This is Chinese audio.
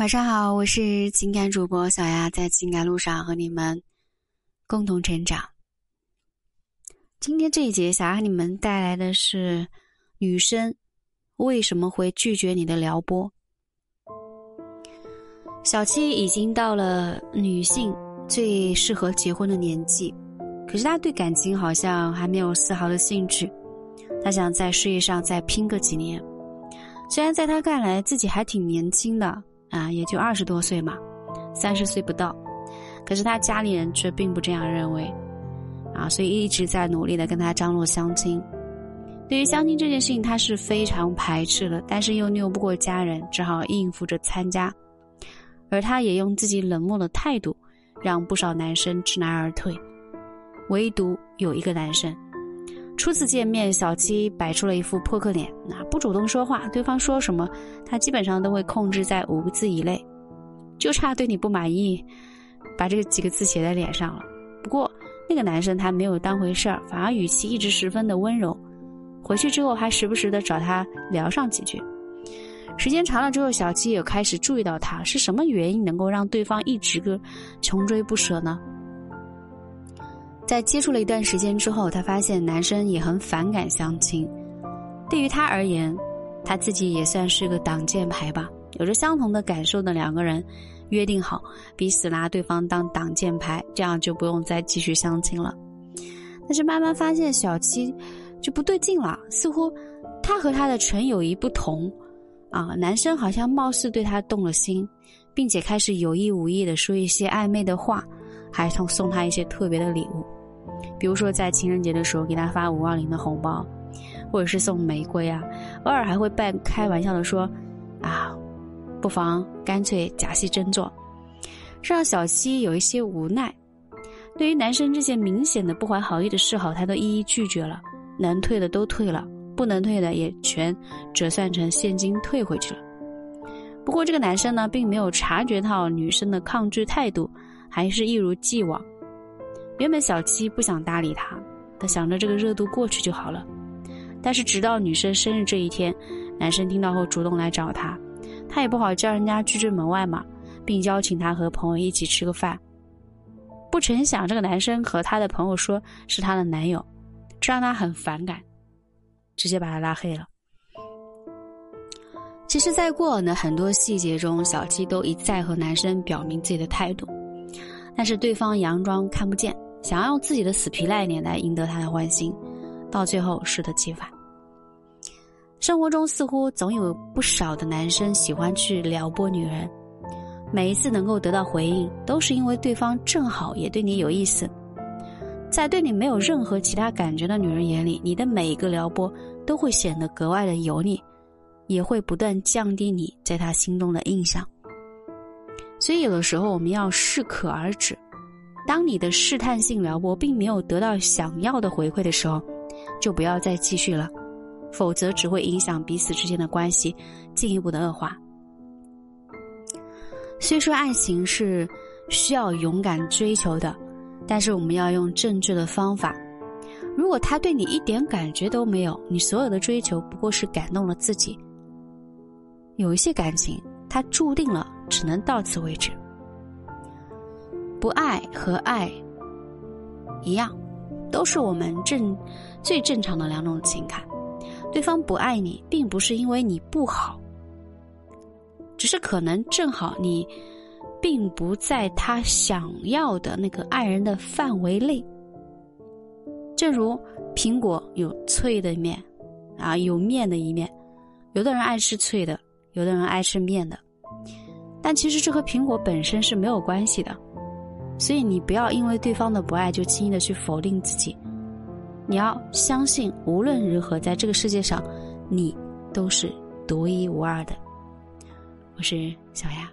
晚上好，我是情感主播小丫，在情感路上和你们共同成长。今天这一节，想让你们带来的是女生为什么会拒绝你的撩拨。小七已经到了女性最适合结婚的年纪，可是她对感情好像还没有丝毫的兴趣。她想在事业上再拼个几年，虽然在她看来自己还挺年轻的。啊，也就二十多岁嘛，三十岁不到，可是他家里人却并不这样认为，啊，所以一直在努力的跟他张罗相亲。对于相亲这件事情，他是非常排斥的，但是又拗不过家人，只好应付着参加。而他也用自己冷漠的态度，让不少男生知难而退。唯独有一个男生。初次见面，小七摆出了一副扑克脸，那不主动说话，对方说什么，他基本上都会控制在五个字以内，就差对你不满意，把这几个字写在脸上了。不过那个男生他没有当回事儿，反而语气一直十分的温柔。回去之后还时不时的找他聊上几句。时间长了之后，小七也开始注意到他是什么原因能够让对方一直个穷追不舍呢？在接触了一段时间之后，他发现男生也很反感相亲。对于他而言，他自己也算是个挡箭牌吧。有着相同的感受的两个人，约定好彼此拿对方当挡箭牌，这样就不用再继续相亲了。但是慢慢发现小七就不对劲了，似乎他和他的纯友谊不同啊。男生好像貌似对他动了心，并且开始有意无意的说一些暧昧的话，还送送他一些特别的礼物。比如说，在情人节的时候给他发五二零的红包，或者是送玫瑰啊，偶尔还会半开玩笑的说：“啊，不妨干脆假戏真做。”让小七有一些无奈。对于男生这些明显的不怀好意的示好，他都一一拒绝了，能退的都退了，不能退的也全折算成现金退回去了。不过这个男生呢，并没有察觉到女生的抗拒态度，还是一如既往。原本小七不想搭理他，他想着这个热度过去就好了。但是直到女生生日这一天，男生听到后主动来找他，他也不好叫人家拒之门外嘛，并邀请他和朋友一起吃个饭。不成想，这个男生和他的朋友说是他的男友，这让他很反感，直接把他拉黑了。其实，在过往的很多细节中，小七都一再和男生表明自己的态度，但是对方佯装看不见。想要用自己的死皮赖脸来赢得他的欢心，到最后适得其反。生活中似乎总有不少的男生喜欢去撩拨女人，每一次能够得到回应，都是因为对方正好也对你有意思。在对你没有任何其他感觉的女人眼里，你的每一个撩拨都会显得格外的油腻，也会不断降低你在他心中的印象。所以有的时候我们要适可而止。当你的试探性撩拨并没有得到想要的回馈的时候，就不要再继续了，否则只会影响彼此之间的关系，进一步的恶化。虽说爱情是需要勇敢追求的，但是我们要用正确的方法。如果他对你一点感觉都没有，你所有的追求不过是感动了自己。有一些感情，它注定了只能到此为止。不爱和爱一样，都是我们正最正常的两种情感。对方不爱你，并不是因为你不好，只是可能正好你并不在他想要的那个爱人的范围内。正如苹果有脆的一面，啊，有面的一面，有的人爱吃脆的，有的人爱吃面的，但其实这和苹果本身是没有关系的。所以你不要因为对方的不爱就轻易的去否定自己，你要相信无论如何，在这个世界上，你都是独一无二的。我是小雅。